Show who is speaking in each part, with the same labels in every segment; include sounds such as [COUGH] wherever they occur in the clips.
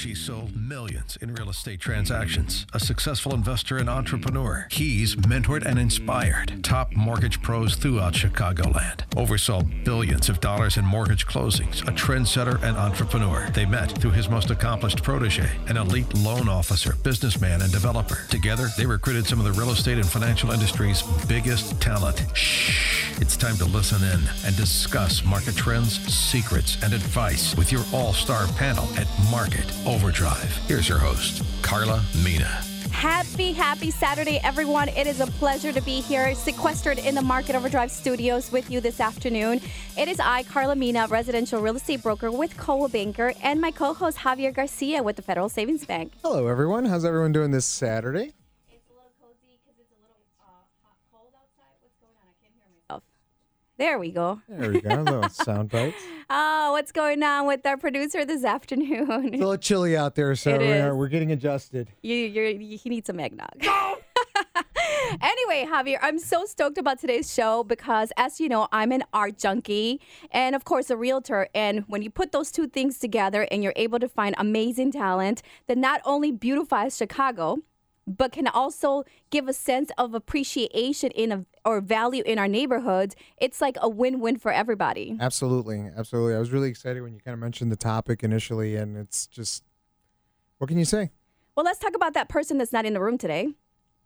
Speaker 1: She's sold millions in real estate transactions. A successful investor and entrepreneur. He's mentored and inspired top mortgage pros throughout Chicagoland. Oversaw billions of dollars in mortgage closings. A trendsetter and entrepreneur. They met through his most accomplished protege, an elite loan officer, businessman, and developer. Together, they recruited some of the real estate and financial industry's biggest talent. Shh. It's time to listen in and discuss market trends, secrets, and advice with your all star panel at Market Overdrive. Here's your host, Carla Mina.
Speaker 2: Happy, happy Saturday, everyone. It is a pleasure to be here, sequestered in the Market Overdrive studios with you this afternoon. It is I, Carla Mina, residential real estate broker with Coldwell Banker, and my co host, Javier Garcia with the Federal Savings Bank.
Speaker 3: Hello, everyone. How's everyone doing this Saturday?
Speaker 2: There we go.
Speaker 3: There we go. Little [LAUGHS] sound bites.
Speaker 2: Oh, what's going on with our producer this afternoon?
Speaker 3: It's a little chilly out there, so
Speaker 2: It
Speaker 3: we're, we're getting adjusted.
Speaker 2: You, you're, you, he needs some eggnog. [LAUGHS] anyway, Javier, I'm so stoked about today's show because, as you know, I'm an art junkie and, of course, a realtor. And when you put those two things together and you're able to find amazing talent that not only beautifies Chicago, but can also give a sense of appreciation in a, or value in our neighborhoods, it's like a win-win for everybody.
Speaker 3: Absolutely. Absolutely. I was really excited when you kind of mentioned the topic initially, and it's just, what can you say?
Speaker 2: Well, let's talk about that person that's not in the room today.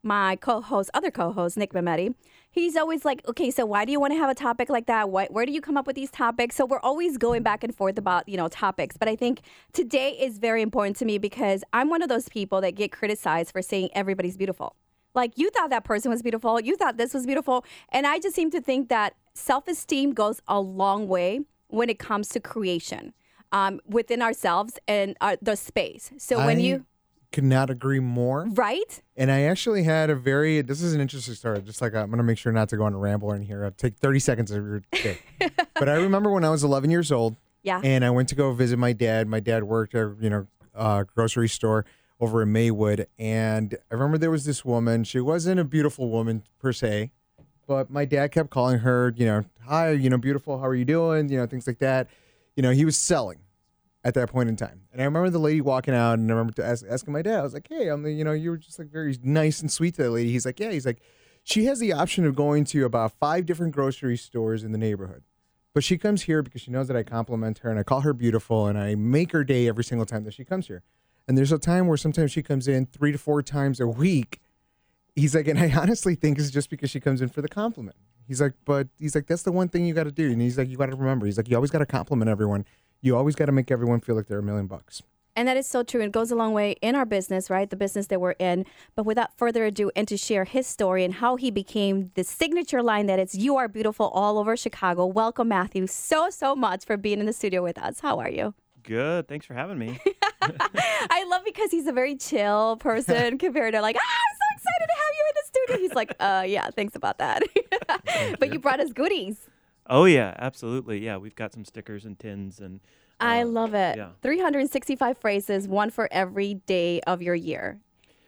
Speaker 2: My co-host, other co-host, Nick Mametti. He's always like, okay, so why do you want to have a topic like that? Why, where do you come up with these topics? So we're always going back and forth about, you know, topics. But I think today is very important to me because I'm one of those people that get criticized for saying everybody's beautiful. Like you thought that person was beautiful, you thought this was beautiful, and I just seem to think that self-esteem goes a long way when it comes to creation um, within ourselves and our, the space. So when
Speaker 3: I
Speaker 2: you
Speaker 3: could not agree more.
Speaker 2: right.
Speaker 3: And I actually had a very, this is an interesting story. Just like I'm going to make sure not to go on a ramble in here. I'll take 30 seconds of your day. [LAUGHS] but I remember when I was 11 years old,
Speaker 2: Yeah.
Speaker 3: and I went to go visit my dad. My dad worked at you know a grocery store over in Maywood, and I remember there was this woman. She wasn't a beautiful woman per se, but my dad kept calling her, you know, hi, you know, beautiful. How are you doing? You know, things like that. You know, he was selling at that point in time. And I remember the lady walking out, and I remember ask, asking my dad, I was like, hey, I'm the, you know, you were just like very nice and sweet to that lady. He's like, yeah. He's like, she has the option of going to about five different grocery stores in the neighborhood. But she comes here because she knows that I compliment her and I call her beautiful and I make her day every single time that she comes here. And there's a time where sometimes she comes in three to four times a week. He's like, and I honestly think it's just because she comes in for the compliment. He's like, but he's like, that's the one thing you got to do. And he's like, you got to remember. He's like, you always got to compliment everyone. You always got to make everyone feel like they're a million bucks.
Speaker 2: And that is so true. It goes a long way in our business, right? The business that we're in. But without further ado, and to share his story and how he became the signature line that it's "You are beautiful" all over Chicago. Welcome, Matthew, so so much for being in the studio with us. How are you?
Speaker 4: Good. Thanks for having me. [LAUGHS]
Speaker 2: I love because he's a very chill person [LAUGHS] compared to like, ah, I'm so excited to have you in the studio. He's like, uh, yeah, thanks about that. [LAUGHS] but you brought us goodies.
Speaker 4: Oh yeah, absolutely. Yeah, we've got some stickers and tins and.
Speaker 2: I
Speaker 4: uh,
Speaker 2: love it.
Speaker 4: yeah.
Speaker 2: 365 phrases, one for every day of your year.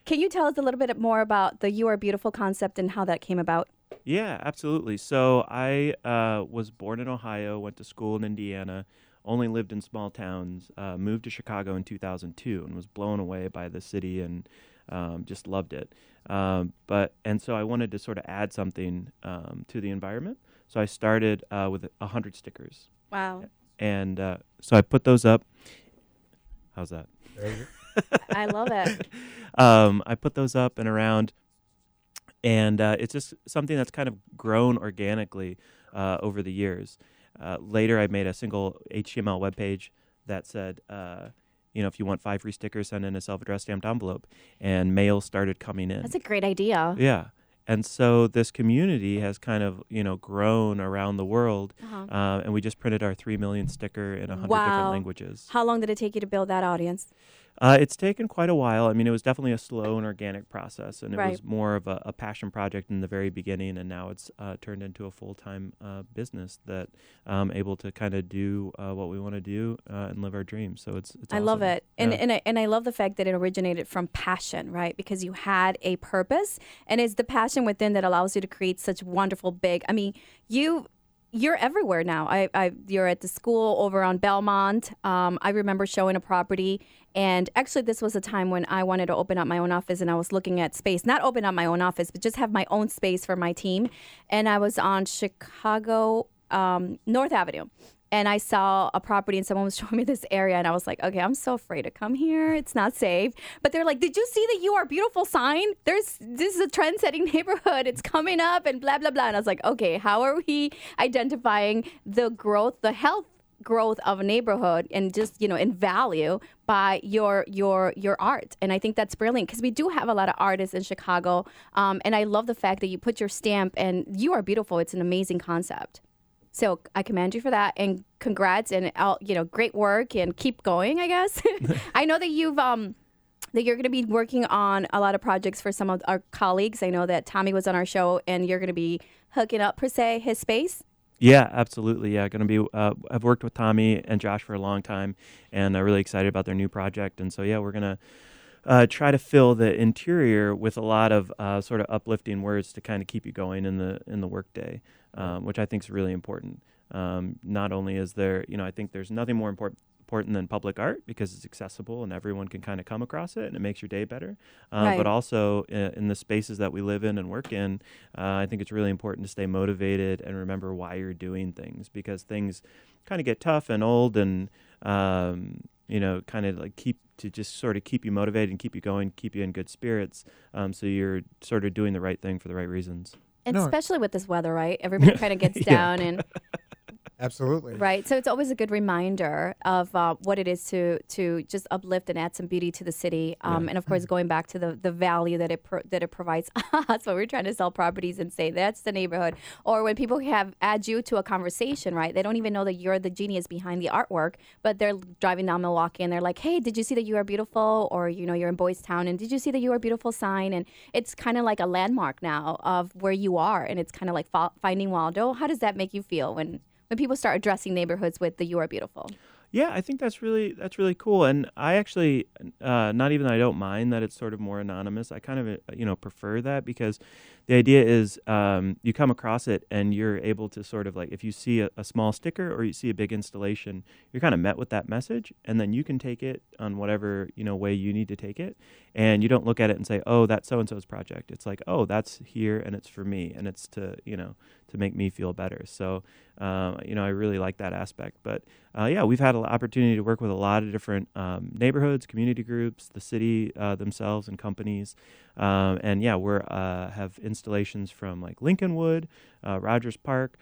Speaker 2: Can you tell us a little bit more about the You Are Beautiful concept and how that came about?
Speaker 4: Yeah, absolutely. So I uh, was born in Ohio, went to school in Indiana, only lived in small towns, uh, moved to Chicago in 2002, and was blown away by the city and um, just loved it. Um, but and so I wanted to sort of add something um, to the environment. So I started uh, with a hundred stickers,
Speaker 2: Wow.
Speaker 4: and uh, so I put those up. How's that?
Speaker 2: I love it. [LAUGHS]
Speaker 4: um, I put those up and around, and uh, it's just something that's kind of grown organically uh, over the years. Uh, later, I made a single HTML web page that said, uh, you know, if you want five free stickers, send in a self-addressed stamped envelope, and mail started coming in.
Speaker 2: That's a great idea.
Speaker 4: yeah. And so this community has kind of, you know, grown around the world,
Speaker 2: Uh-huh.
Speaker 4: uh, and we just printed our three million sticker in a hundred
Speaker 2: Wow.
Speaker 4: different languages.
Speaker 2: How long did it take you to build that audience?
Speaker 4: Uh, it's taken quite a while. I mean, it was definitely a slow and organic process, and it
Speaker 2: Right.
Speaker 4: was more of a, a passion project in the very beginning, and now it's uh, turned into a full time uh, business that I'm able to kind of do uh, what we want to do uh, and live our dreams. So it's, it's
Speaker 2: I love
Speaker 4: awesome.
Speaker 2: it. And, and, I, and I love the fact that it originated from passion, right? Because you had a purpose and it's the passion within that allows you to create such wonderful big. I mean, you you're everywhere now. I, I you're at the school over on Belmont. Um, I remember showing a property, and actually, this was a time when I wanted to open up my own office, and I was looking at space, not open up my own office, but just have my own space for my team. And I was on Chicago um, North Avenue, and I saw a property and someone was [LAUGHS] showing me this area and I was like, okay, I'm so afraid to come here. It's not safe. But they're like, did you see the "You Are Beautiful" sign? There's this is a trend-setting [LAUGHS] neighborhood. It's coming up and blah blah blah. And I was like, okay, how are we identifying the growth, the health growth of a neighborhood and just you know in value by your your your art and i think that's brilliant because we do have a lot of artists in chicago um, and i love the fact that you put your stamp and you are beautiful it's an amazing concept so I commend you for that, and congrats, and I'll, you know, great work, and keep going. I guess [LAUGHS] I know that you've um that you're going to be working on a lot of projects for some of our colleagues. I know that Tommy was on our show, and you're going to be hooking up per se his space.
Speaker 4: Yeah, absolutely. Yeah, going to be. Uh, I've worked with Tommy and Josh for a long time, and I'm really excited about their new project. And so, yeah, we're gonna uh, try to fill the interior with a lot of uh, sort of uplifting words to kind of keep you going in the in the workday um, which I think is really important. Um, not only is there, you know, I think there's nothing more important important than public art because it's accessible and everyone can kind of come across it and it makes your day better. Uh, right. But also in, uh, in, the spaces that we live in and work in, uh, I think it's really important to stay motivated and remember why you're doing things because things kind of get tough and old and um, you know kind of like keep to just sort of keep you motivated and keep you going, keep you in good spirits. Um, so you're sort of doing the right thing for the right reasons.
Speaker 2: And no. especially with this weather, right? Everybody [LAUGHS] kind of gets down and [LAUGHS]
Speaker 3: Absolutely.
Speaker 2: Right. So it's always a good reminder of uh, what it is to to just uplift and add some beauty to the city. Um, yeah. And of course, going back to the, the value that it pro- that it provides [LAUGHS] us when we're trying to sell properties and say that's the neighborhood. Or when people have add you to a conversation, right? They don't even know that you're the genius behind the artwork, but they're driving down Milwaukee and they're like, "Hey, did you see that you are beautiful?" Or you know, you're in Boys Town and did you see that you are beautiful sign? And it's kind of like a landmark now of where you are, and it's kind of like finding Waldo. How does that make you feel when when people start addressing neighborhoods with the "You are beautiful."
Speaker 4: Yeah, I think that's really that's really cool, and I actually, uh, not even I don't mind that it's sort of more anonymous. I kind of uh, you know prefer that because the idea is um, you come across it and you're able to sort of like if you see a, a, small sticker or you see a big installation, you're kind of met with that message, and then you can take it on whatever you know way you need to take it, and you don't look at it and say, oh, that's so and so's project. It's like, oh, that's here and it's for me, and it's to you know to make me feel better. So uh, you know I really like that aspect. But uh, yeah, we've had an opportunity to work with a lot of different um, neighborhoods, community groups, the city uh, themselves, and companies. Um, and yeah, we're uh, have installations from like Lincolnwood, uh, Rogers Park,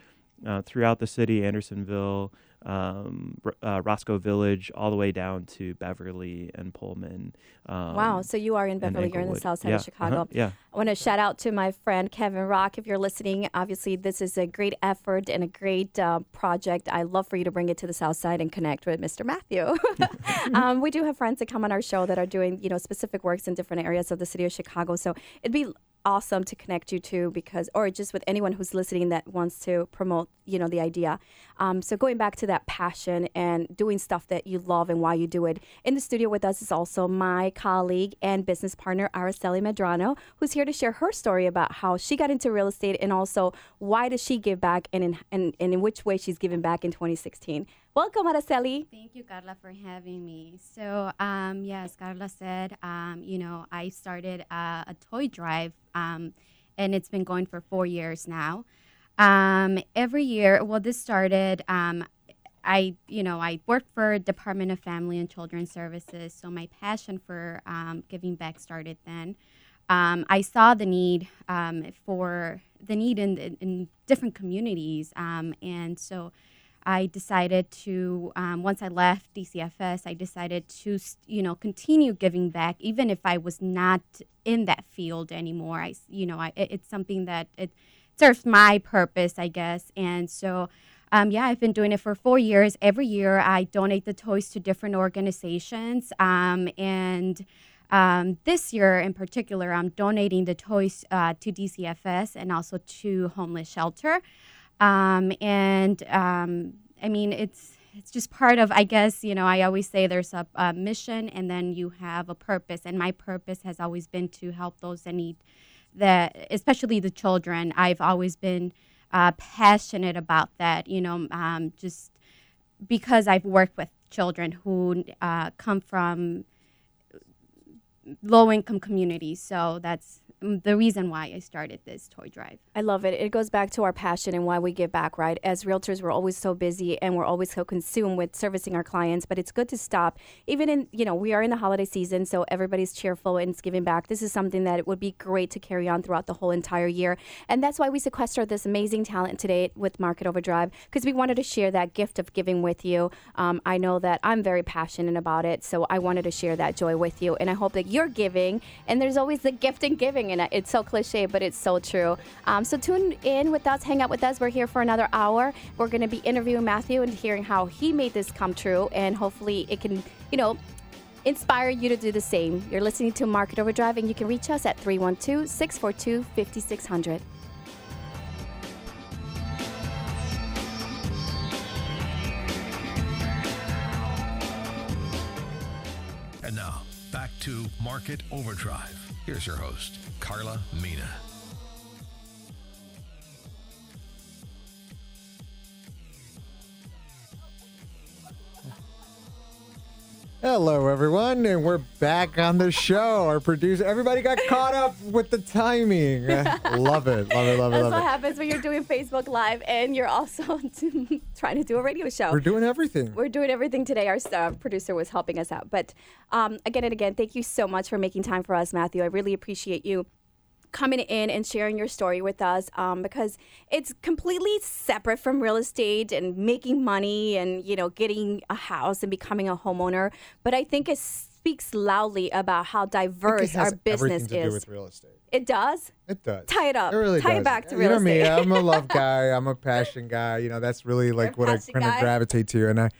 Speaker 4: uh, throughout the city, Andersonville, um, uh, Roscoe Village, all the way down to Beverly and Pullman.
Speaker 2: Um, wow, so you are in Beverly, you're in the south side
Speaker 4: yeah,
Speaker 2: of Chicago.
Speaker 4: Uh-huh, yeah.
Speaker 2: I want to shout out to my friend Kevin Rock. If you're listening, obviously this is a great effort and a great uh, project. I love for you to bring it to the south side and connect with Mr. Matthew. [LAUGHS] [LAUGHS] um, we do have friends that come on our show that are doing, you know, specific works in different areas of the city of Chicago. So it'd be awesome to connect you to because or just with anyone who's listening that wants to promote you know the idea. Um, so going back to that passion and doing stuff that you love and why you do it. In the studio with us is also my colleague and business partner araceli medrano who's here to share her story about how she got into real estate and also why does she give back and in, and, and in which way she's giving back in 2016 Welcome, Araceli.
Speaker 5: Thank you, Carla, for having me. So, um, yes, Carla said, um, you know, I started a, a toy drive, um, and it's been going for four years now. Um, every year, well, this started. Um, I, you know, I worked for Department of Family and Children Services, so my passion for um, giving back started then. I saw the need for the need in, in different communities, and so I decided to um, once I left DCFS, I decided to you know continue giving back, even if I was not in that field anymore. I you know I, it's something that it serves my purpose, I guess, and so. Um, yeah, I've been doing it for four years. Every year, I donate the toys to different organizations. Um, and um, this year in particular, I'm donating the toys uh, to DCFS and also to Homeless Shelter. Um, and um, I mean, it's it's just part of, I guess, you know, I always say there's a, a, mission and then you have a purpose. And my purpose has always been to help those that need that, especially the children. I've always been uh, passionate about that. You know, um, just because I've worked with children who uh, come from low income communities. So that's mm, the reason why I started this toy drive.
Speaker 2: I love it. It goes back to our passion and why we give back, right? As realtors, we're always so busy and we're always so consumed with servicing our clients, but it's good to stop. Even in, you know, we are in the holiday season, so everybody's cheerful and it's giving back. This is something that it would be great to carry on throughout the whole entire year. And that's why we sequestered this amazing talent today with Market Overdrive, because we wanted to share that gift of giving with you. Um, I know that I'm very passionate about it, so I wanted to share that joy with you. And I hope that you're giving, and there's always the gift in giving, and it's so cliche, but it's so true. Um, so tune in with us, hang out with us. We're here for another hour. We're going to be interviewing Matthew and hearing how he made this come true, and hopefully it can, you know, inspire you to do the same. You're listening to Market Overdrive, and you can reach us at 312 642 5600.
Speaker 1: Market Overdrive. Here's your host, Carla Mina.
Speaker 3: Hello, everyone, and we're back on the show. Our producer, everybody got caught up with the timing. [LAUGHS] love it, love it, love it,
Speaker 2: That's
Speaker 3: love
Speaker 2: what
Speaker 3: it.
Speaker 2: happens when you're doing Facebook Live and you're also [LAUGHS] trying to do a radio show.
Speaker 3: We're doing everything.
Speaker 2: We're doing everything today. Our uh, producer was helping us out. But um, again and again, thank you so much for making time for us, Matthew. I really appreciate you coming in and sharing your story with us um, because it's completely separate from real estate and making money and you know getting a house and becoming a homeowner. But I think it speaks loudly about how diverse our business
Speaker 3: everything to do
Speaker 2: is.
Speaker 3: with real estate.
Speaker 2: it does.
Speaker 3: It does.
Speaker 2: Tie it up.
Speaker 3: It really
Speaker 2: Tie it back to
Speaker 3: you
Speaker 2: real you
Speaker 3: know me. I'm a love [LAUGHS] guy. I'm a passion guy. You know, that's really like what I kind of gravitate to. And I,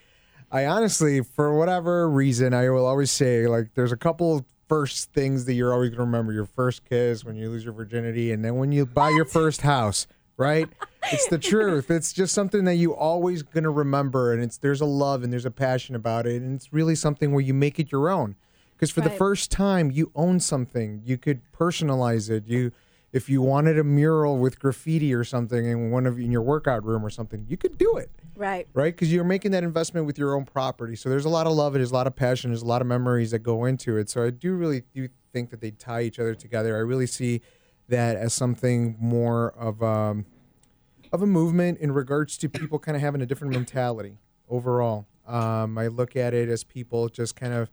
Speaker 3: I honestly, for whatever reason, I will always say like there's a couple first things that you're always gonna remember: your first kiss, when you lose your virginity, and then when you buy your first house. Right? It's the truth. It's just something that you always gonna remember, and it's there's a love and there's a passion about it, and it's really something where you make it your own. Because for the first time, you own something. You could personalize it. You, if you wanted a mural with graffiti or something in one of in your workout room or something, you could do it,
Speaker 2: Right.
Speaker 3: right? Because you're making that investment with your own property. So there's a lot of love. There's a lot of passion. There's a lot of memories that go into it. So I do really do think that they tie each other together. I really see that as something more of um, of a movement in regards to people kind of having a different mentality overall. Um, I look at it as people just kind of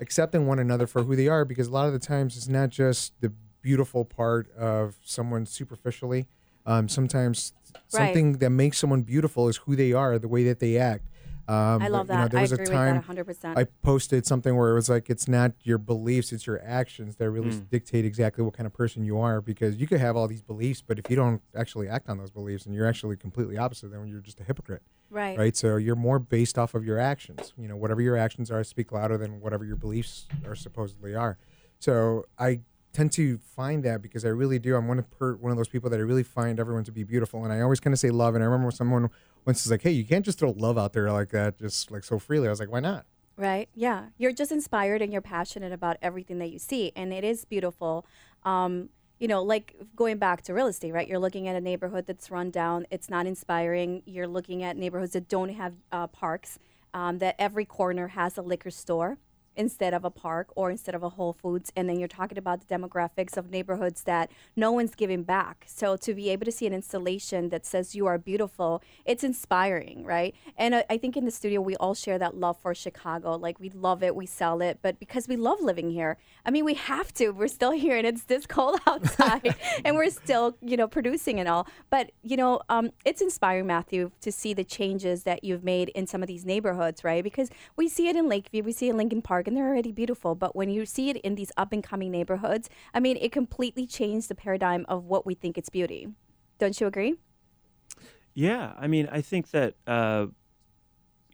Speaker 3: accepting one another for who they are because a lot of the times it's not just the beautiful part of someone superficially. Um, sometimes
Speaker 2: Right.
Speaker 3: something that makes someone beautiful is who they are, the way that they act. Um,
Speaker 2: I love
Speaker 3: you know,
Speaker 2: that.
Speaker 3: there
Speaker 2: I
Speaker 3: was a time
Speaker 2: with that 100%.
Speaker 3: I posted something where it was like it's not your beliefs, it's your actions that really dictate exactly what kind of person you are. Because you could have all these beliefs, but if you don't actually act on those beliefs, and you're actually completely opposite, then you're just a hypocrite,
Speaker 2: right.
Speaker 3: right? So you're more based off of your actions. You know, whatever your actions are, speak louder than whatever your beliefs are supposedly are. So I tend to find that because I really do. I'm one of per, one of those people that I really find everyone to be beautiful, and I always kind of say love. And I remember someone once was like, "Hey, you can't just throw love out there like that, just like so freely." I was like, "Why not?"
Speaker 2: Right. Yeah. You're just inspired and you're passionate about everything that you see. And it is beautiful. Um, you know, like going back to real estate, right? You're looking at a neighborhood that's run down. It's not inspiring. You're looking at neighborhoods that don't have uh, parks, um, that every corner has a liquor store instead of a park or instead of a Whole Foods. And then you're talking about the demographics of neighborhoods that no one's giving back. So to be able to see an installation that says you are beautiful, it's inspiring, right? And I, I think in the studio, we all share that love for Chicago. Like we love it, we sell it, but because we love living here, I mean, we have to. We're still [LAUGHS] here and it's this cold [LAUGHS] outside and we're still, you know, producing and all. But, you know, um, it's inspiring, Matthew, to see the changes that you've made in some of these neighborhoods, right? Because we see it in Lakeview, we see it in Lincoln Park, and they're already beautiful. But when you see it in these up and coming neighborhoods, I mean, it completely changed the paradigm of what we think it's beauty. Don't you agree?
Speaker 4: Yeah, I mean, I think that uh,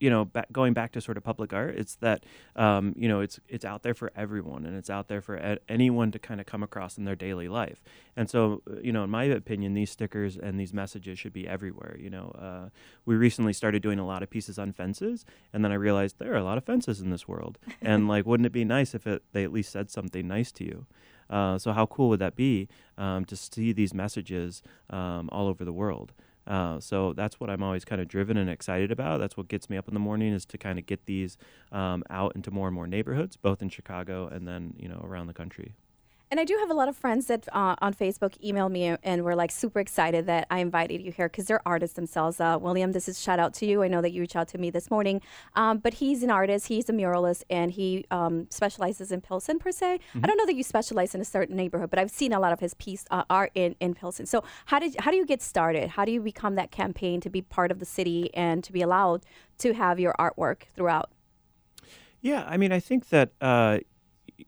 Speaker 4: you know, back, going back to sort of public art, it's that um, you know, it's it's out there for everyone, and it's out there for a- anyone to kind of come across in their daily life. And so, uh, you know, in my opinion, these stickers and these messages should be everywhere. You know, uh, we recently started doing a lot of pieces on fences, and then I realized there are a lot of fences in this world, [LAUGHS] and like, wouldn't it be nice if it, they at least said something nice to you? Uh, so how cool would that be um, to see these messages um, all over the world? Uh, so that's what I'm always kind of driven and excited about. That's what gets me up in the morning is to kind of get these um, out into more and more neighborhoods, both in Chicago and then you know around the country.
Speaker 2: And I do have a lot of friends that uh, on Facebook email me and were like super excited that I invited you here because they're artists themselves. Uh, William, this is shout out to you. I know that you reached out to me this morning, um, but he's an artist. He's a muralist and he um, specializes in Pilsen per se. I don't know that you specialize in a certain neighborhood, but I've seen a lot of his piece uh, art in, in Pilsen. So how did how do you get started? How do you become that campaign to be part of the city and to be allowed to have your artwork throughout?
Speaker 4: Yeah, I mean, I think that uh,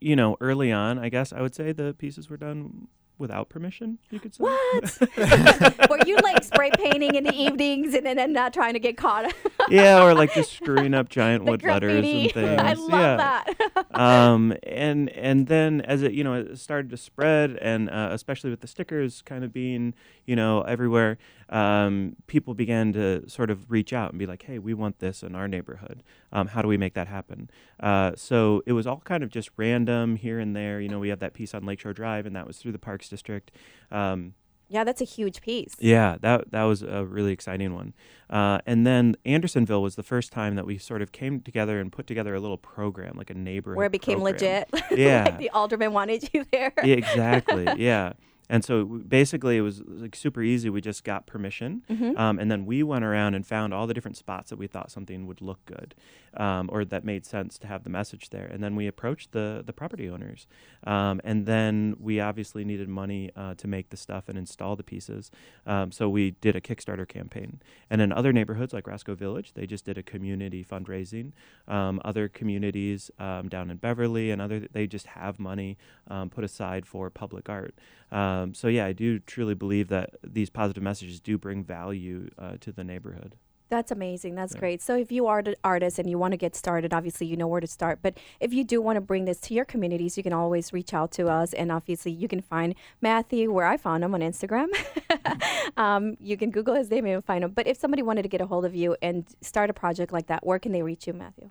Speaker 4: you know, early on, I guess I would say the pieces were done without permission. You could say.
Speaker 2: What? [LAUGHS] [LAUGHS] Were you like spray painting in the evenings and then and not trying to get caught? [LAUGHS]
Speaker 4: yeah, or like just screwing up giant wood letters and things.
Speaker 2: I love
Speaker 4: yeah.
Speaker 2: that.
Speaker 4: um, and and then as it you know it started to spread, and uh, especially with the stickers kind of being you know everywhere, um, people began to sort of reach out and be like, hey, we want this in our neighborhood. Um, how do we make that happen? Uh, so it was all kind of just random here and there. You know, we have that piece on Lakeshore Drive, and that was through the Parks District. Um,
Speaker 2: yeah, that's a huge piece.
Speaker 4: yeah, that that was a really exciting one. Uh, and then Andersonville was the first time that we sort of came together and put together a little program, like a neighborhood
Speaker 2: Where it became
Speaker 4: program.
Speaker 2: legit. [LAUGHS]
Speaker 4: Yeah.
Speaker 2: like the alderman wanted you there.
Speaker 4: Yeah, exactly. [LAUGHS] yeah. And so basically, it was like super easy. We just got permission,
Speaker 2: Mm-hmm.
Speaker 4: um, and then we went around and found all the different spots that we thought something would look good, um, or that made sense to have the message there. And then we approached the the property owners, um, and then we obviously needed money uh, to make the stuff and install the pieces. Um, so we did a Kickstarter campaign. And in other neighborhoods like Roscoe Village, they just did a community fundraising. Um, other communities um, down in Beverly and other they just have money um, put aside for public art. Um, so yeah, I do truly believe that these positive messages do bring value uh, to the neighborhood.
Speaker 2: That's amazing. That's
Speaker 4: Yeah.
Speaker 2: great. So if you are an artist and you want to get started, obviously you know where to start. But if you do want to bring this to your communities, you can always reach out to us. And obviously you can find Matthew where I found him on Instagram. [LAUGHS] um, you can Google his name and find him. But if somebody wanted to get a hold of you and start a project like that, where can they reach you, Matthew?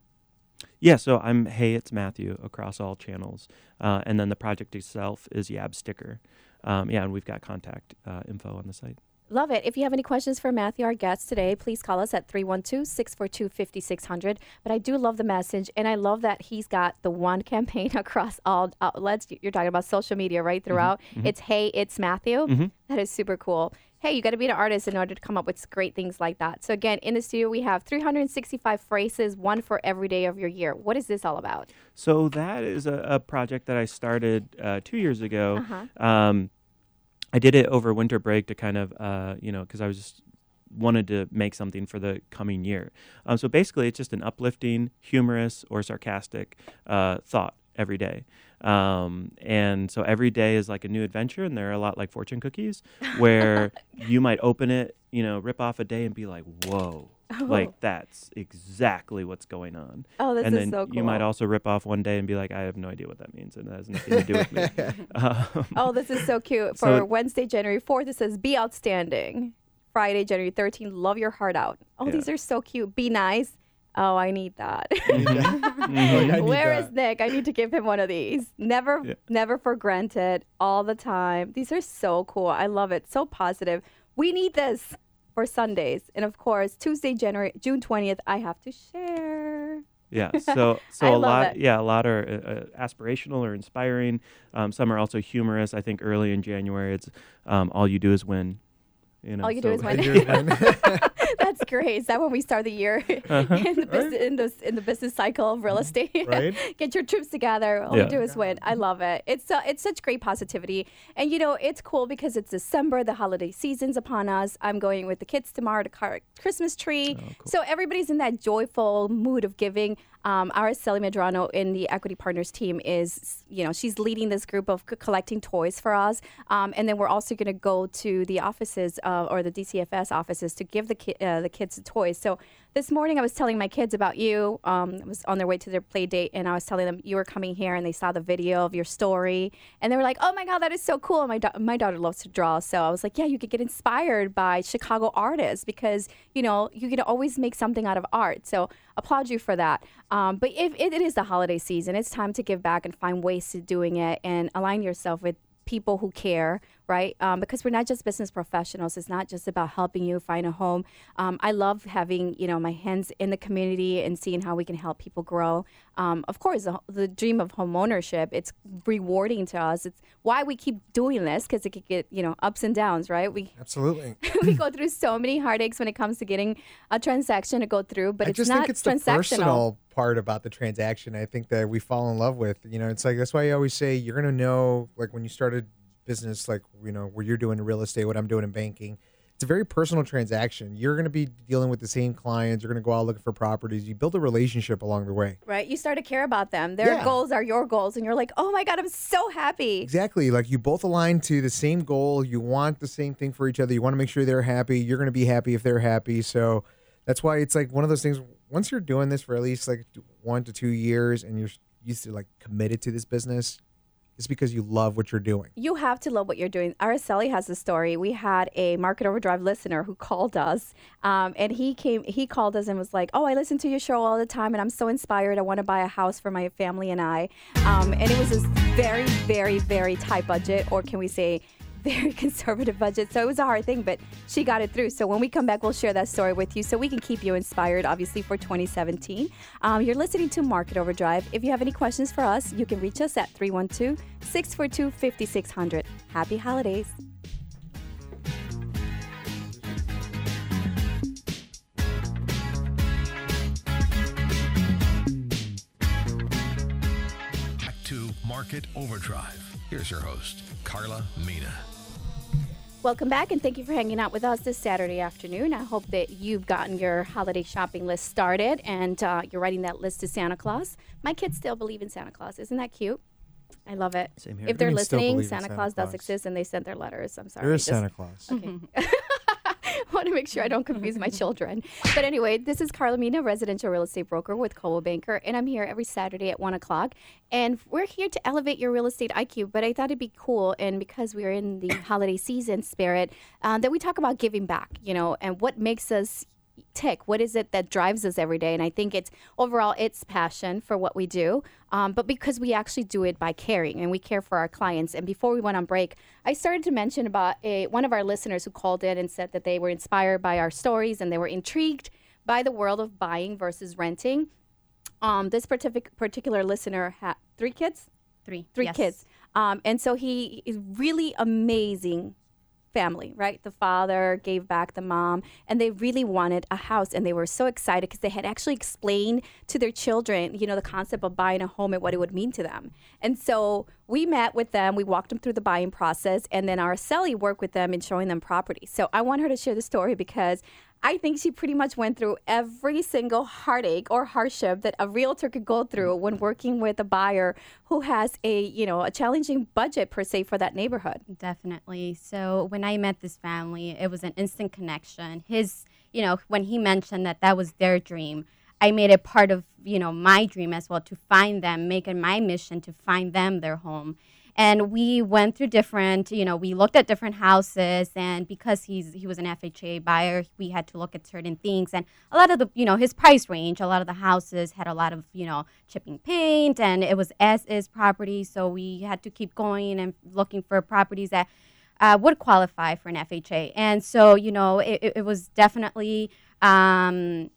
Speaker 4: Yeah, so I'm Hey, it's Matthew across all channels, uh, and then the project itself is Yab Sticker. Um, yeah, and we've got contact uh, info on the site.
Speaker 2: Love it. If you have any questions for Matthew, our guest today, please call us at 312 642 5600. But I do love the message, and I love that he's got the one [LAUGHS] campaign across all outlets. You're talking about social media, right? Throughout. It's Hey, it's Matthew. That is super cool. Hey, you got to be an artist in order to come up with great things like that. So, again, in the studio, we have 365 phrases, one for every day of your year. What is this all about?
Speaker 4: So that is a, a project that I started uh, two years ago.
Speaker 2: Uh-huh.
Speaker 4: Um, I did it over winter break to kind of, uh, you know, because I was just wanted to make something for the coming year. Um, so basically, it's just an uplifting, humorous, or sarcastic uh, thought every day. Um, and so every day is like a new adventure, and they're a lot like fortune cookies, where [LAUGHS] you might open it, you know, rip off a day and be like, "Whoa." Like that's exactly what's going on
Speaker 2: Oh, this
Speaker 4: and
Speaker 2: is
Speaker 4: then
Speaker 2: so cool.
Speaker 4: you might also rip off one day and be like, I have no idea what that means, and it has nothing to do with me. [LAUGHS] Um,
Speaker 2: Oh, this is so cute. [LAUGHS] For
Speaker 4: it-
Speaker 2: Wednesday, January 4th, it says be outstanding. Friday, January 13th, love your heart out. Oh,
Speaker 4: Yeah.
Speaker 2: these are so cute. Be nice. Oh, I need that. [LAUGHS]
Speaker 3: I need
Speaker 2: Where is
Speaker 3: that.
Speaker 2: Nick? I need to give him one of these. Never,
Speaker 4: Yeah.
Speaker 2: never for granted, all the time. These are so cool. I love it. So positive. We need this for Sundays. And of course, Tuesday, January June 20th, I have to share.
Speaker 4: yeah, [LAUGHS] so so a lot,
Speaker 2: it.
Speaker 4: yeah, a lot are uh, uh, aspirational or inspiring. Um, some are also humorous. I think early in January, it's um, all you do is win. You know,
Speaker 2: All you do [LAUGHS] is win. That's. Is that when we start the year [LAUGHS]
Speaker 4: Uh-huh.
Speaker 2: in the business in the in the business cycle of real estate? [LAUGHS]
Speaker 3: Right.
Speaker 2: Get your troops together. All
Speaker 4: Yeah.
Speaker 2: you do is win. I love it. It's uh, it's such great positivity, and you know it's cool because it's December. The holiday season's upon us. I'm going with the kids tomorrow to car- Christmas tree,
Speaker 4: Oh,
Speaker 2: so everybody's in that joyful mood of giving. Um, our Araceli Medrano in the Equity Partners team is, you know, she's leading this group of c- collecting toys for us. Um, and then we're also going to go to the offices uh, or the DCFS offices to give the, ki- uh, the kids the toys. So this morning I was telling my kids about you. Um, I was on their way to their play date and I was telling them you were coming here and they saw the video of your story. And they were like, oh my God, that is so cool. My, da- my daughter loves to draw. So I was like, yeah, you could get inspired by Chicago artists because, you know, you can always make something out of art. So applaud you for that. Um, but if it, it is the holiday season, it's time to give back and find ways to doing it and align yourself with people who care, right? Um, because we're not just business professionals. It's not just about helping you find a home. Um, I love having you know my hands in the community and seeing how we can help people grow. Um, of course, the, the dream of home ownership it's rewarding to us. It's why we keep doing this because it could get you know ups and downs, right? We [LAUGHS]
Speaker 3: Absolutely.
Speaker 2: we go through so many heartaches when it comes to getting a transaction to go through, but
Speaker 3: I
Speaker 2: it's
Speaker 3: just
Speaker 2: not
Speaker 3: think it's the
Speaker 2: transactional.
Speaker 3: personal part about the transaction. I think that we fall in love with. You know, it's like that's why I always say you're gonna know, like when you started business, like you know where you're doing real estate, what I'm doing in banking. It's a very personal transaction. You're gonna be dealing with the same clients. You're gonna go out looking for properties. You build a relationship along the way.
Speaker 2: Right, you start to care about them. Their
Speaker 3: Yeah.
Speaker 2: goals are your goals, and you're like, "Oh my god, I'm so happy."
Speaker 3: Exactly. Like you both align to the same goal. You want the same thing for each other. You want to make sure they're happy. You're going to be happy if they're happy. So that's why it's like one of those things. Once you're doing this for at least like one to two years and you're used to like committed to this business, it's because you love what you're doing.
Speaker 2: You have to love what you're doing. Araceli has a story. We had a Market Overdrive listener who called us, um, and he came. He called us and was like, "Oh, I listen to your show all the time, and I'm so inspired. I want to buy a house for my family and I." Um, and it was this very, very, very tight budget, or can we say? Very [LAUGHS] conservative budget. So it was a hard thing, but she got it through. So when we come back, we'll share that story with you so we can keep you inspired, obviously, for 2017. Um, you're listening to Market Overdrive. If you have any questions for us, you can reach us at 312 642 5600. Happy holidays.
Speaker 1: Back to Market Overdrive. Here's your host, Carla Mina.
Speaker 2: Welcome back, and thank you for hanging out with us this Saturday afternoon. I hope that you've gotten your holiday shopping list started and uh, you're writing that list to Santa Claus. My kids still believe in Santa Claus. Isn't that cute? I love it.
Speaker 4: Same here.
Speaker 2: If they're
Speaker 3: I mean, still
Speaker 2: listening,
Speaker 3: believe in
Speaker 2: Santa,
Speaker 3: Santa
Speaker 2: Claus does
Speaker 3: Claus.
Speaker 2: exist, and they sent their letters. I'm sorry.
Speaker 3: There is
Speaker 2: Just-
Speaker 3: Santa Claus. [LAUGHS]
Speaker 2: I [LAUGHS] want to make sure I don't confuse my children. But anyway, this is Carla Mina, residential real estate broker with Coldwell Banker, and I'm here every Saturday at one o'clock. And we're here to elevate your real estate IQ. But I thought it'd be cool, and because we're in the [COUGHS] holiday season spirit, uh, that we talk about giving back. You know, and what makes us tick what is it that drives us every day and i think it's overall it's passion for what we do um, but because we actually do it by caring and we care for our clients and before we went on break i started to mention about a, one of our listeners who called in and said that they were inspired by our stories and they were intrigued by the world of buying versus renting um, this partic- particular listener had three kids
Speaker 5: Three.
Speaker 2: three
Speaker 5: Yes.
Speaker 2: kids. Um, and so he is really amazing family, right? The father gave back the mom, and they really wanted a house, and they were so excited because they had actually explained to their children, you know, the concept of buying a home and what it would mean to them. And so we met with them, we walked them through the buying process, and then our Araceli worked with them in showing them property. So I want her to share the story because I think she pretty much went through every single heartache or hardship that a realtor could go through when working with a buyer who has a, you know, a challenging budget per se for that neighborhood.
Speaker 5: Definitely. So when I met this family, it was an instant connection. His, you know, when he mentioned that that was their dream, I made it part of, you know, my dream as well to find them, make it my mission to find them their home. And we went through different, you know, we looked at different houses, and because he's he was an FHA buyer, we had to look at certain things. And a lot of the, you know, his price range, a lot of the houses had a lot of, you know, chipping paint, and it was as is property, so we had to keep going and looking for properties that uh, would qualify for an FHA. And so, you know, it, it- it was definitely um,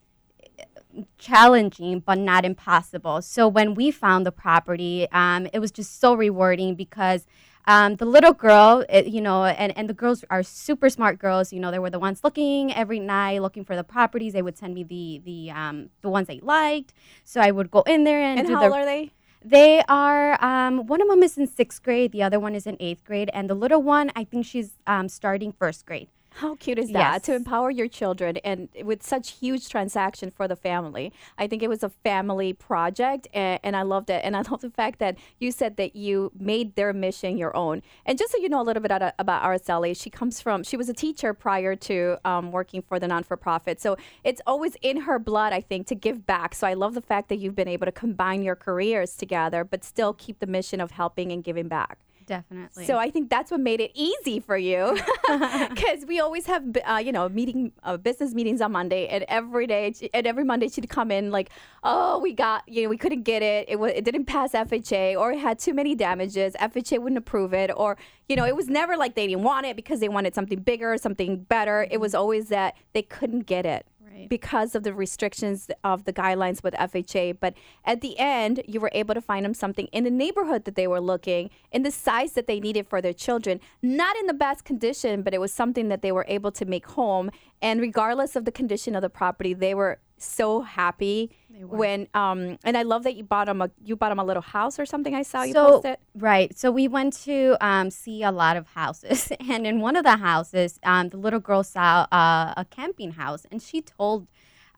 Speaker 5: challenging, but not impossible. So when we found the property, um, it was just so rewarding because um, the little girl, it, you know, and, and the girls are super smart girls. You know, they were the ones looking every night, looking for the properties. They would send me the the um, the ones they liked. So I would go in there and,
Speaker 2: And
Speaker 5: do
Speaker 2: how
Speaker 5: the,
Speaker 2: old are they?
Speaker 5: they are um, one of them is in sixth grade, the other one is in eighth grade, and the little one, I think she's um, starting first grade.
Speaker 2: How cute is that to empower your children and with such huge transaction for the family? I think it was a family project and, and I loved it. And I [LAUGHS] love the fact that you said that you made their mission your own. And just so you know a little bit about, about Araceli, she comes from, she was a teacher prior to um, working for the non for profit. So it's always in her blood, I think, to give back. So I love the fact that you've been able to combine your careers together, but still keep the mission of helping and giving back.
Speaker 5: Definitely.
Speaker 2: So I think that's what made it easy for you, [LAUGHS] [LAUGHS] because we always have, uh, you know, meeting uh, business meetings on Monday, and every day and every Monday she'd come in like, oh, we got, you know, we couldn't get it, it was, it didn't pass FHA, or it had too many damages, FHA wouldn't approve it, or you know, it was never like they didn't want it because they wanted something bigger, something better. It was always that they couldn't get it
Speaker 5: Right.
Speaker 2: because of the restrictions of the guidelines with FHA. But at the end, you were able to find them something in the neighborhood that they were looking, in the size that they needed for their children. Not in the best condition, but it was something that they were able to make home. And regardless of the condition of the property, they were so happy when um and I love that you bought them a you bought them a little house or something I saw you
Speaker 5: so
Speaker 2: posted.
Speaker 5: right. So we went to um, see a lot of houses. [LAUGHS] And in one of the houses um, the little girl saw uh, a camping house. And she told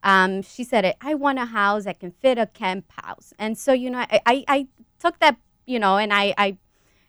Speaker 5: um, she said it i want a house that can fit a camp house. And so you know i, I, I took that you know and i, I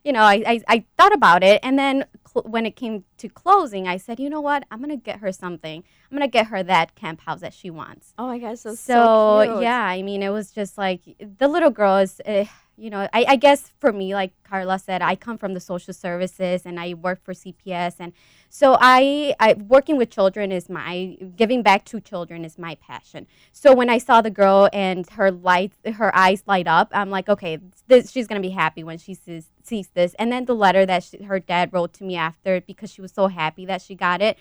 Speaker 5: you know I, I, I thought about it. And then when it came to closing i said you know what? I'm gonna get her something. I'm gonna get her that camp house that she wants.
Speaker 2: Oh my gosh, so
Speaker 5: so, yeah i mean it was just like the little girl is uh, you know I, I guess for me like carla said i come from the social services and i work for cps and so I, I working with children is my giving back to children is my passion. So when i saw the girl and her light her eyes light up i'm like okay this, she's gonna be happy when she sees sees this. And then the letter that she, her dad wrote to me after because she was so happy that she got it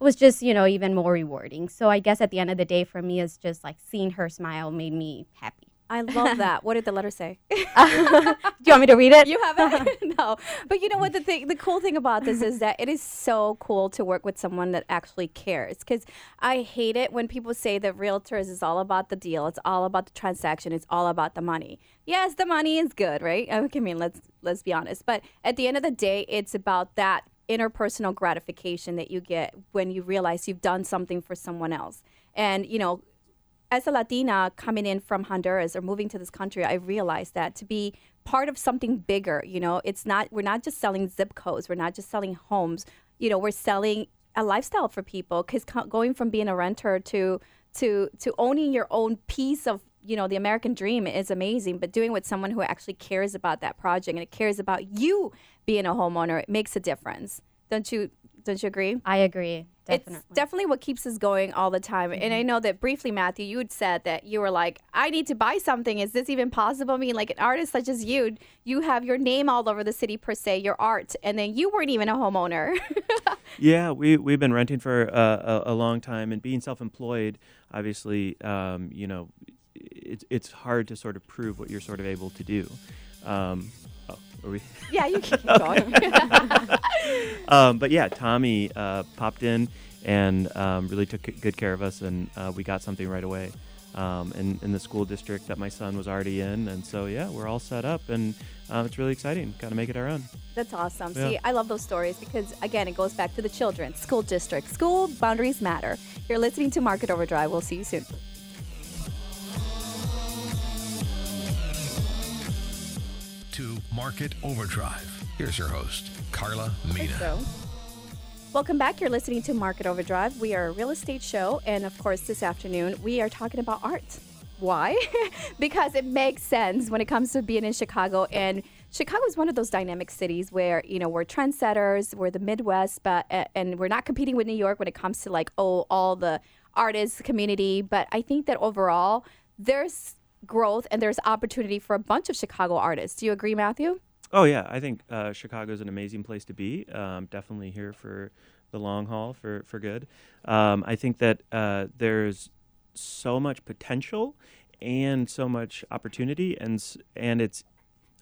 Speaker 5: was just you know even more rewarding. So i guess at the end of the day for me it's just like seeing her smile made me happy
Speaker 2: I love that. What did the letter say? [LAUGHS]
Speaker 5: do you want me to read it
Speaker 2: You haven't? [LAUGHS] [LAUGHS] no. But you know what? The thing, the cool thing about this is that it is so cool to work with someone that actually cares. Because I hate it when people say that realtors is all about the deal. It's all about the transaction. It's all about the money. Yes, the money is good, right? Okay, I mean, let's let's be honest. But at the end of the day, it's about that interpersonal gratification that you get when you realize you've done something for someone else. And you know, as a Latina coming in from Honduras or moving to this country, I realized that to be part of something bigger, you know, it's not, we're not just selling zip codes, we're not just selling homes, you know, we're selling a lifestyle for people because going from being a renter to, to, to owning your own piece of, you know, the American dream is amazing, but doing with someone who actually cares about that project and it cares about you being a homeowner, it makes a difference. Don't you, don't you agree?
Speaker 5: i agree definitely
Speaker 2: It's definitely what keeps us going all the time. And I know that briefly, Matthew, you had said that you were like, I need to buy something. Is this even possible? I mean, like an artist such as you, you have your name all over the city per se, your art, and then you weren't even a homeowner. [LAUGHS]
Speaker 4: Yeah, we we've been renting for uh, a, a long time, and being self-employed, obviously, um, you know, it's it's hard to sort of prove what you're sort of able to do. Um, are we? [LAUGHS]
Speaker 2: yeah, you can keep going. [LAUGHS]
Speaker 4: um, but yeah, Tommy uh, popped in and um, really took good care of us, and uh, we got something right away. Um, in, in the school district that my son was already in, and so yeah, we're all set up, and um, it's really exciting. Got to make it our own.
Speaker 2: That's awesome.
Speaker 4: Yeah.
Speaker 2: See, I love those stories because, again, it goes back to the children, school district. School boundaries matter. You're listening to Market Overdrive. We'll see you soon.
Speaker 1: Market Overdrive. Here's your host, Carla Mina.
Speaker 2: So, welcome back. You're listening to Market Overdrive. We are a real estate show, and of course, this afternoon we are talking about art. Why? [LAUGHS] because it makes sense when it comes to being in Chicago, and Chicago is one of those dynamic cities where you know we're trendsetters, we're the Midwest, but and we're not competing with New York when it comes to like oh all the artists community. But I think that overall there's growth and there's opportunity for a bunch of Chicago artists. Do you agree, Matthew?
Speaker 4: Oh yeah, I think uh, Chicago is an amazing place to be. Um, definitely here for the long haul for for good. Um, I think that uh, there's so much potential and so much opportunity, and and it's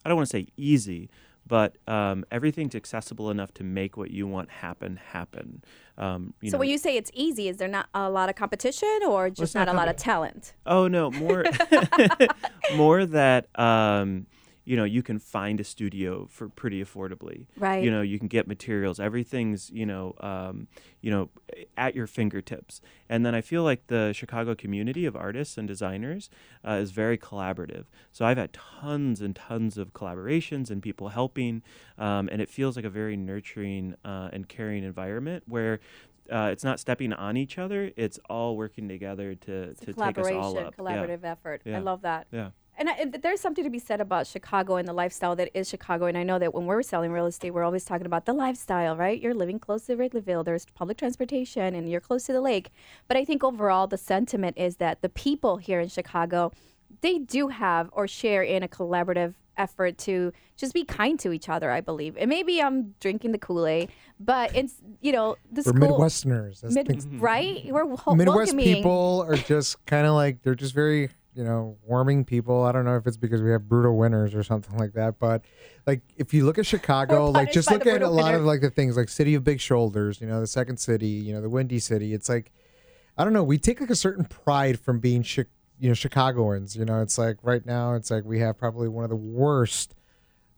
Speaker 4: I don't want to say easy, but um, everything's accessible enough to make what you want happen happen. Um, you
Speaker 2: so
Speaker 4: know,
Speaker 2: when you say it's easy, is there not a lot of competition or just
Speaker 4: it's
Speaker 2: not,
Speaker 4: not
Speaker 2: a lot of talent?
Speaker 4: Oh no, more [LAUGHS] [LAUGHS] more that um, you know you can find a studio for pretty affordably.
Speaker 2: Right.
Speaker 4: You know you can get materials. Everything's you know um, you know at your fingertips. And then I feel like the Chicago community of artists and designers uh, is very collaborative. So I've had tons and tons of collaborations and people helping, um, and it feels like a very nurturing uh, and caring environment where. Uh, it's not stepping on each other. It's all working together to,
Speaker 2: It's
Speaker 4: to take us all
Speaker 2: collaboration,
Speaker 4: up. Yeah.
Speaker 2: collaborative effort. I love that.
Speaker 4: Yeah.
Speaker 2: And I, there's something to be said about Chicago and the lifestyle that is Chicago. And I know that when we're selling real estate, we're always talking about the lifestyle, right? You're living close to Wrigleyville, there's public transportation, and you're close to the lake. But I think overall, the sentiment is that the people here in Chicago, they do have or share in a collaborative effort to just be kind to each other, I believe. And maybe I'm drinking the Kool Aid, but it's, you know, the
Speaker 3: We're
Speaker 2: school.
Speaker 3: Midwesterners.
Speaker 2: Mid, right? We're ho-
Speaker 3: Midwest people are just kind of like they're just very you know warming people. I don't know if it's because we have brutal winters or something like that, but like if you look at Chicago, like just look at a lot of like the things like City of Big Shoulders, you know, the Second City, you know, the Windy City. It's like I don't know. We take like a certain pride from being Chi- you know Chicagoans. You know, it's like right now it's like we have probably one of the worst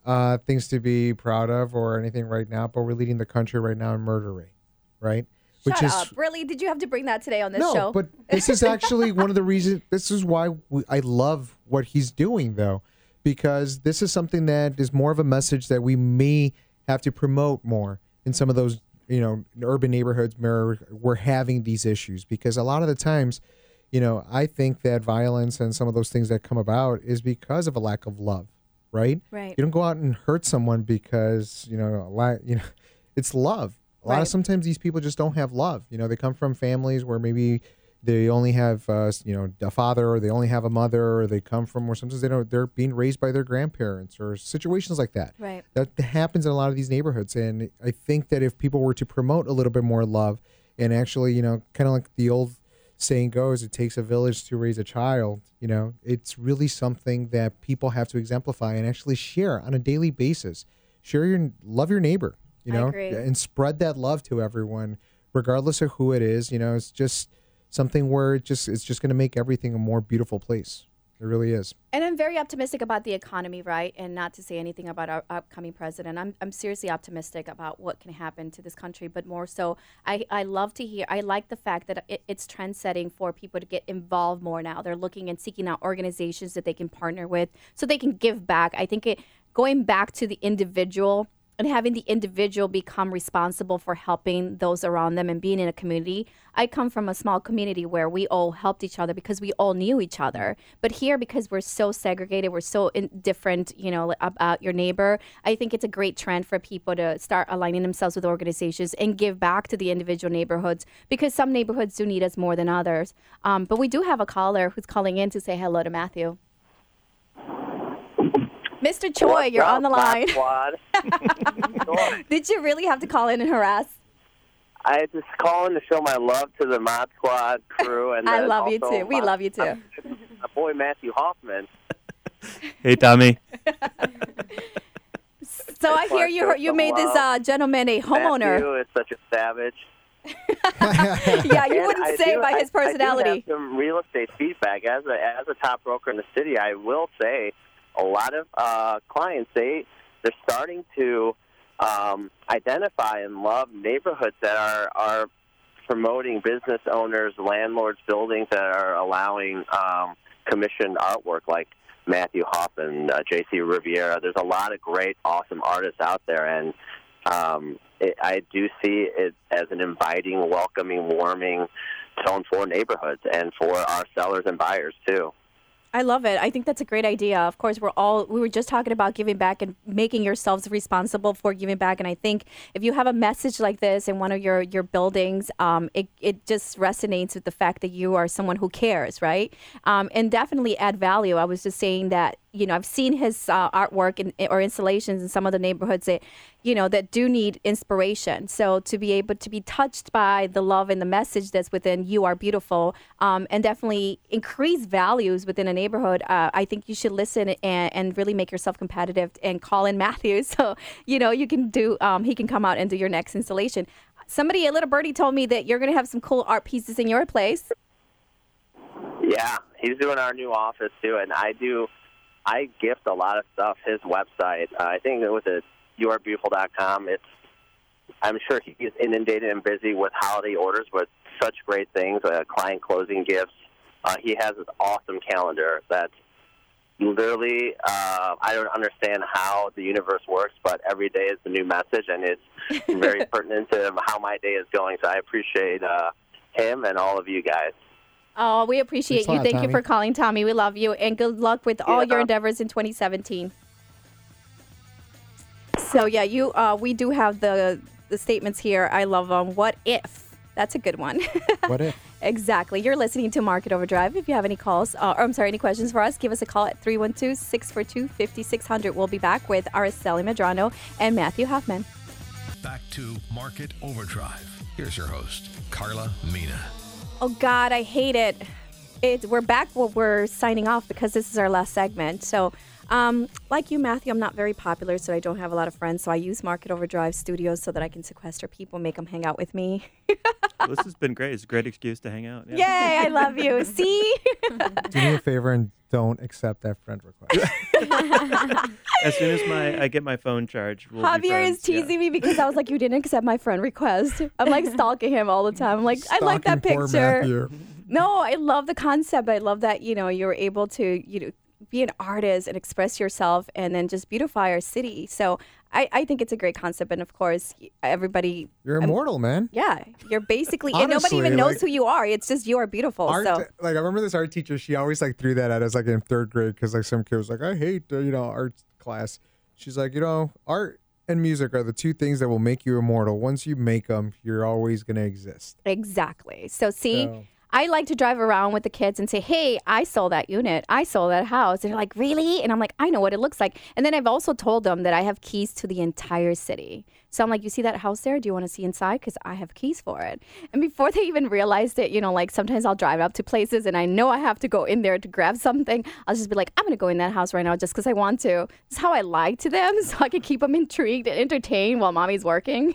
Speaker 3: uh, things to be proud of or anything right now, but we're leading the country right now in murder rate, right?
Speaker 2: Shut up. Really? Did you have to bring that today on this
Speaker 3: no,
Speaker 2: show?
Speaker 3: but this is actually one of the reasons. This is why we, I love what he's doing, though, because this is something that is more of a message that we may have to promote more in some of those, you know, urban neighborhoods where we're having these issues. Because a lot of the times, you know, I think that violence and some of those things that come about is because of a lack of love, right?
Speaker 2: Right.
Speaker 3: You don't go out and hurt someone because you know, a lot, you know, [LAUGHS] it's love. A lot
Speaker 2: Right.
Speaker 3: of sometimes these people just don't have love. You know, they come from families where maybe they only have, uh, you know, a father, or they only have a mother, or they come from where sometimes they don't. They're being raised by their grandparents, or situations like that.
Speaker 2: Right.
Speaker 3: That happens in a lot of these neighborhoods, and I think that if people were to promote a little bit more love, and actually, you know, kind of like the old saying goes, it takes a village to raise a child. You know, it's really something that people have to exemplify and actually share on a daily basis. Share your love your neighbor. You know, and spread that love to everyone, regardless of who it is. You know, it's just something where it just it's just going to make everything a more beautiful place. It really is.
Speaker 2: And I'm very optimistic about the economy, right? And not to say anything about our upcoming president. I'm, I'm seriously optimistic about what can happen to this country, but more so, I, I love to hear, I like the fact that it, it's trend setting for people to get involved more now. They're looking and seeking out organizations that they can partner with so they can give back. I think it going back to the individual and having the individual become responsible for helping those around them and being in a community. I come from a small community where we all helped each other because we all knew each other. But here, because we're so segregated, we're so indifferent, you know, about your neighbor. I think it's a great trend for people to start aligning themselves with organizations and give back to the individual neighborhoods because some neighborhoods do need us more than others. Um, but we do have a caller who's calling in to say hello to Matthew. Mr. Choi, you're on the line.
Speaker 6: Squad? [LAUGHS]
Speaker 2: Did you really have to call in and harass?
Speaker 6: I just calling to show my love to the Mod Squad crew, and [LAUGHS]
Speaker 2: I love you too. We
Speaker 6: my-
Speaker 2: love you too.
Speaker 6: My boy Matthew Hoffman.
Speaker 4: Hey, Tommy.
Speaker 2: So I hear you you made this uh, gentleman a homeowner.
Speaker 6: Matthew is such a savage. [LAUGHS]
Speaker 2: yeah, you
Speaker 6: And
Speaker 2: wouldn't
Speaker 6: I
Speaker 2: say
Speaker 6: do-
Speaker 2: by
Speaker 6: I-
Speaker 2: his personality.
Speaker 6: I do have some real estate feedback as a as a top broker in the city. I will say, a lot of uh, clients they they're starting to um, identify and love neighborhoods that are are promoting business owners, landlords, buildings that are allowing um, commissioned artwork like Matthew Hoffman, uh, J.C. Rivera. There's a lot of great, awesome artists out there, and um, it, I do see it as an inviting, welcoming, warming tone for neighborhoods and for our sellers and buyers too.
Speaker 2: I love it. I think that's a great idea. Of course, we're all we were just talking about giving back and making yourselves responsible for giving back. And I think if you have a message like this in one of your your buildings, um, it it just resonates with the fact that you are someone who cares, right? Um, and definitely add value. I was just saying that you know I've seen his uh, artwork and or installations in some of the neighborhoods that you know that do need inspiration. So to be able to be touched by the love and the message that's within you are beautiful, um, and definitely increase values within a neighborhood. Uh, I think you should listen and, and really make yourself competitive and call in [LAUGHS] Matthew. So you know you can do. Um, he can come out and do your next installation. Somebody, a little birdie, told me that you're going to have some cool art pieces in your place.
Speaker 6: Yeah, he's doing our new office too, and I do. I gift a lot of stuff. His website, uh, I think it was at youarebeautiful.com. It's. I'm sure he's inundated and busy with holiday orders, but such great things, uh, client closing gifts. Uh, he has this awesome calendar that literally uh, I don't understand how the universe works, but every day is a new message, and it's [LAUGHS] very pertinent to how my day is going. So I appreciate uh, him and all of you guys.
Speaker 2: Oh, we appreciate
Speaker 3: Thanks
Speaker 2: you.
Speaker 3: lot,
Speaker 2: Thank you for calling, Tommy. We love you, and good luck with all your endeavors in 2017. So yeah, you. Uh, we do have the the statements here. I love them. What if? That's a good one. [LAUGHS]
Speaker 3: What if?
Speaker 2: Exactly. You're listening to Market Overdrive. If you have any calls, uh, or I'm sorry, any questions for us, give us a call at 312 642 5600. We'll be back with Araceli Medrano and Matthew Hoffman.
Speaker 1: Back to Market Overdrive. Here's your host, Carla Mina.
Speaker 2: Oh, God, I hate it. it we're back. Well, we're signing off because this is our last segment. So, um, like you, Matthew, I'm not very popular, so I don't have a lot of friends. So I use Market Overdrive Studios so that I can sequester people, make them hang out with me.
Speaker 4: this [LAUGHS] has been great. It's a great excuse to hang out. Yeah.
Speaker 2: Yay, I love you. [LAUGHS] See?
Speaker 3: Do me a favor and don't accept that friend request. [LAUGHS]
Speaker 4: As soon as my I get my phone charged, we'll be
Speaker 2: Javier
Speaker 4: friends,
Speaker 2: is
Speaker 4: yeah.
Speaker 2: teasing me because I was like, you didn't accept my friend request. I'm like [LAUGHS] stalking him all the time. I'm like, I like that picture. No, I love the concept. I love that, you know, you're able to, you know, be an artist and express yourself and then just beautify our city. So I, I think it's a great concept. And of course, everybody,
Speaker 3: You're immortal, man.
Speaker 2: yeah, you're basically, and nobody
Speaker 3: Honestly,
Speaker 2: even knows
Speaker 3: like-
Speaker 2: who you are. It's just you are beautiful.
Speaker 3: Art,
Speaker 2: so
Speaker 3: like I remember this art teacher. She always like threw that at us like in third grade because like some kid was like, I hate uh, you know art class. She's like, you know, art and music are the two things that will make you immortal. Once you make them, you're always gonna exist.
Speaker 2: Exactly. So see,
Speaker 3: So-
Speaker 2: I like to drive around with the kids and say, "Hey, I sold that unit. I sold that house." And they're like, "Really?" And I'm like, "I know what it looks like." And then I've also told them that I have keys to the entire city. So I'm like, "You see that house there? Do you want to see inside? Because I have keys for it." And before they even realized it, you know, like sometimes I'll drive up to places and I know I have to go in there to grab something. I'll just be like, "I'm gonna go in that house right now just because I want to." It's how I lie to them, [LAUGHS] so I can keep them intrigued and entertained while mommy's working.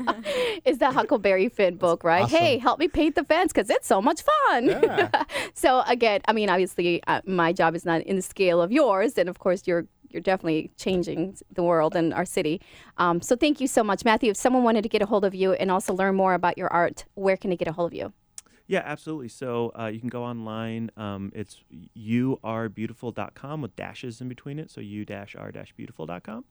Speaker 2: [LAUGHS] is the Huckleberry Finn book, right?
Speaker 3: awesome.
Speaker 2: Hey, help me paint the fence because it's so much fun. [LAUGHS] so again, I mean, obviously, uh, my job is not in the scale of yours, and of course, you're you're definitely changing the world and our city. Um, so thank you so much, Matthew. If someone wanted to get a hold of you and also learn more about your art, where can they get a hold of you?
Speaker 4: Yeah, absolutely. So uh, you can go online. Um, it's youarebeautiful.com with dashes in between it. So u-r-beautiful.com.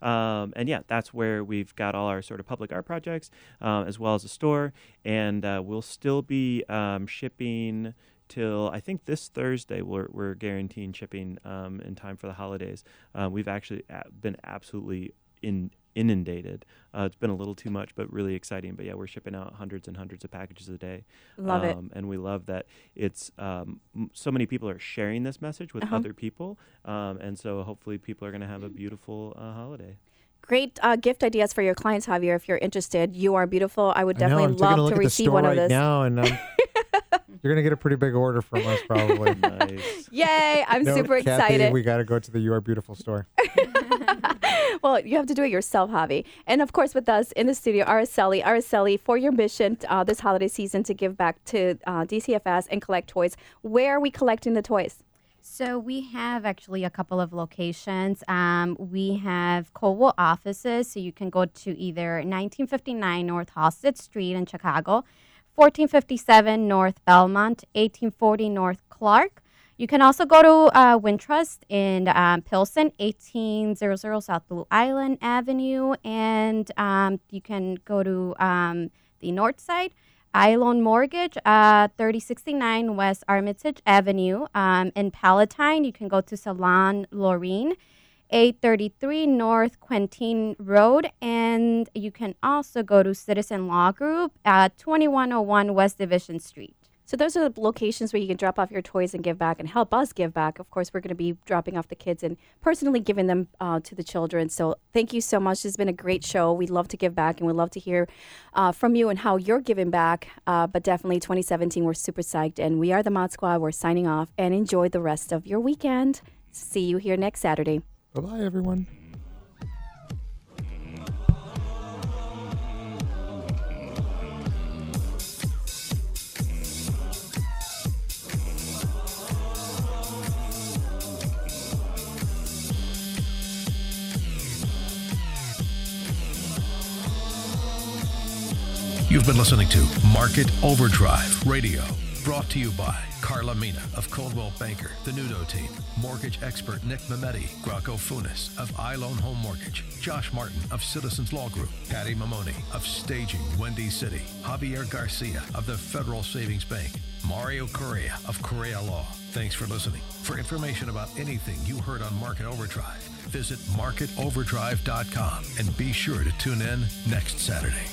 Speaker 4: Um, and yeah, that's where we've got all our sort of public art projects, um, as well as a store. And uh, we'll still be um, shipping till I think this Thursday. We're, we're guaranteeing shipping um, in time for the holidays. Uh, we've actually been absolutely in inundated. Uh, it's been a little too much, but really exciting. But yeah, we're shipping out hundreds and hundreds of packages a day.
Speaker 2: Love it.
Speaker 4: um, And we love that it's um, m- so many people are sharing this message with
Speaker 2: Uh-huh.
Speaker 4: other people. Um, and so hopefully people are going to have a beautiful uh, holiday.
Speaker 2: Great uh, gift ideas for your clients, Javier. If you're interested, you are beautiful. I would
Speaker 3: I know,
Speaker 2: definitely
Speaker 3: I'm taking a
Speaker 2: love
Speaker 3: look
Speaker 2: to
Speaker 3: at the
Speaker 2: receive
Speaker 3: store
Speaker 2: one
Speaker 3: right
Speaker 2: of this.
Speaker 3: now, and um, [LAUGHS] you're gonna get a pretty big order from us probably. [LAUGHS]
Speaker 4: nice.
Speaker 2: Yay! I'm
Speaker 3: Note,
Speaker 2: super
Speaker 3: Kathy,
Speaker 2: excited.
Speaker 3: We got to go to the You Are Beautiful store. [LAUGHS]
Speaker 2: Well, you have to do it yourself, Javi. And of course, with us in the studio, Araceli. Araceli, for your mission uh, this holiday season to give back to uh, DCFS and collect toys, where are we collecting the toys?
Speaker 5: So we have actually a couple of locations. Um, we have Coldwell offices, so you can go to either 1959 North Halsted Street in Chicago, 1457 North Belmont, 1840 North Clark. You can also go to uh, Wintrust in um, Pilsen, 1800 South Blue Island Avenue, and um, you can go to um, the north side, iLoan Mortgage, uh, 3069 West Armitage Avenue. Um, in Palatine, you can go to Salon Lorraine, 833 North Quentin Road. And you can also go to Citizen Law Group at 2101 West Division Street.
Speaker 2: So those are the locations where you can drop off your toys and give back and help us give back. Of course, we're going to be dropping off the kids and personally giving them uh, to the children. So thank you so much. It's been a great show. We'd love to give back and we'd love to hear uh, from you and how you're giving back. Uh, but definitely 2017, we're super psyched. And we are the Mod Squad. We're signing off and enjoy the rest of your weekend. See you here next Saturday.
Speaker 3: Bye bye, everyone.
Speaker 1: You've been listening to Market Overdrive Radio, Brought to you by Carla Mina of Coldwell Banker, the Nudo team, mortgage expert Nick Mametti, Graco Funis of iLoan Home Mortgage, Josh Martin of Citizens Law Group, Patty Mamoni of Staging Windy City, Javier Garcia of the Federal Savings Bank, Mario Correa of Correa Law. Thanks for listening. For information about anything you heard on Market Overdrive, visit marketoverdrive.com and be sure to tune in next Saturday.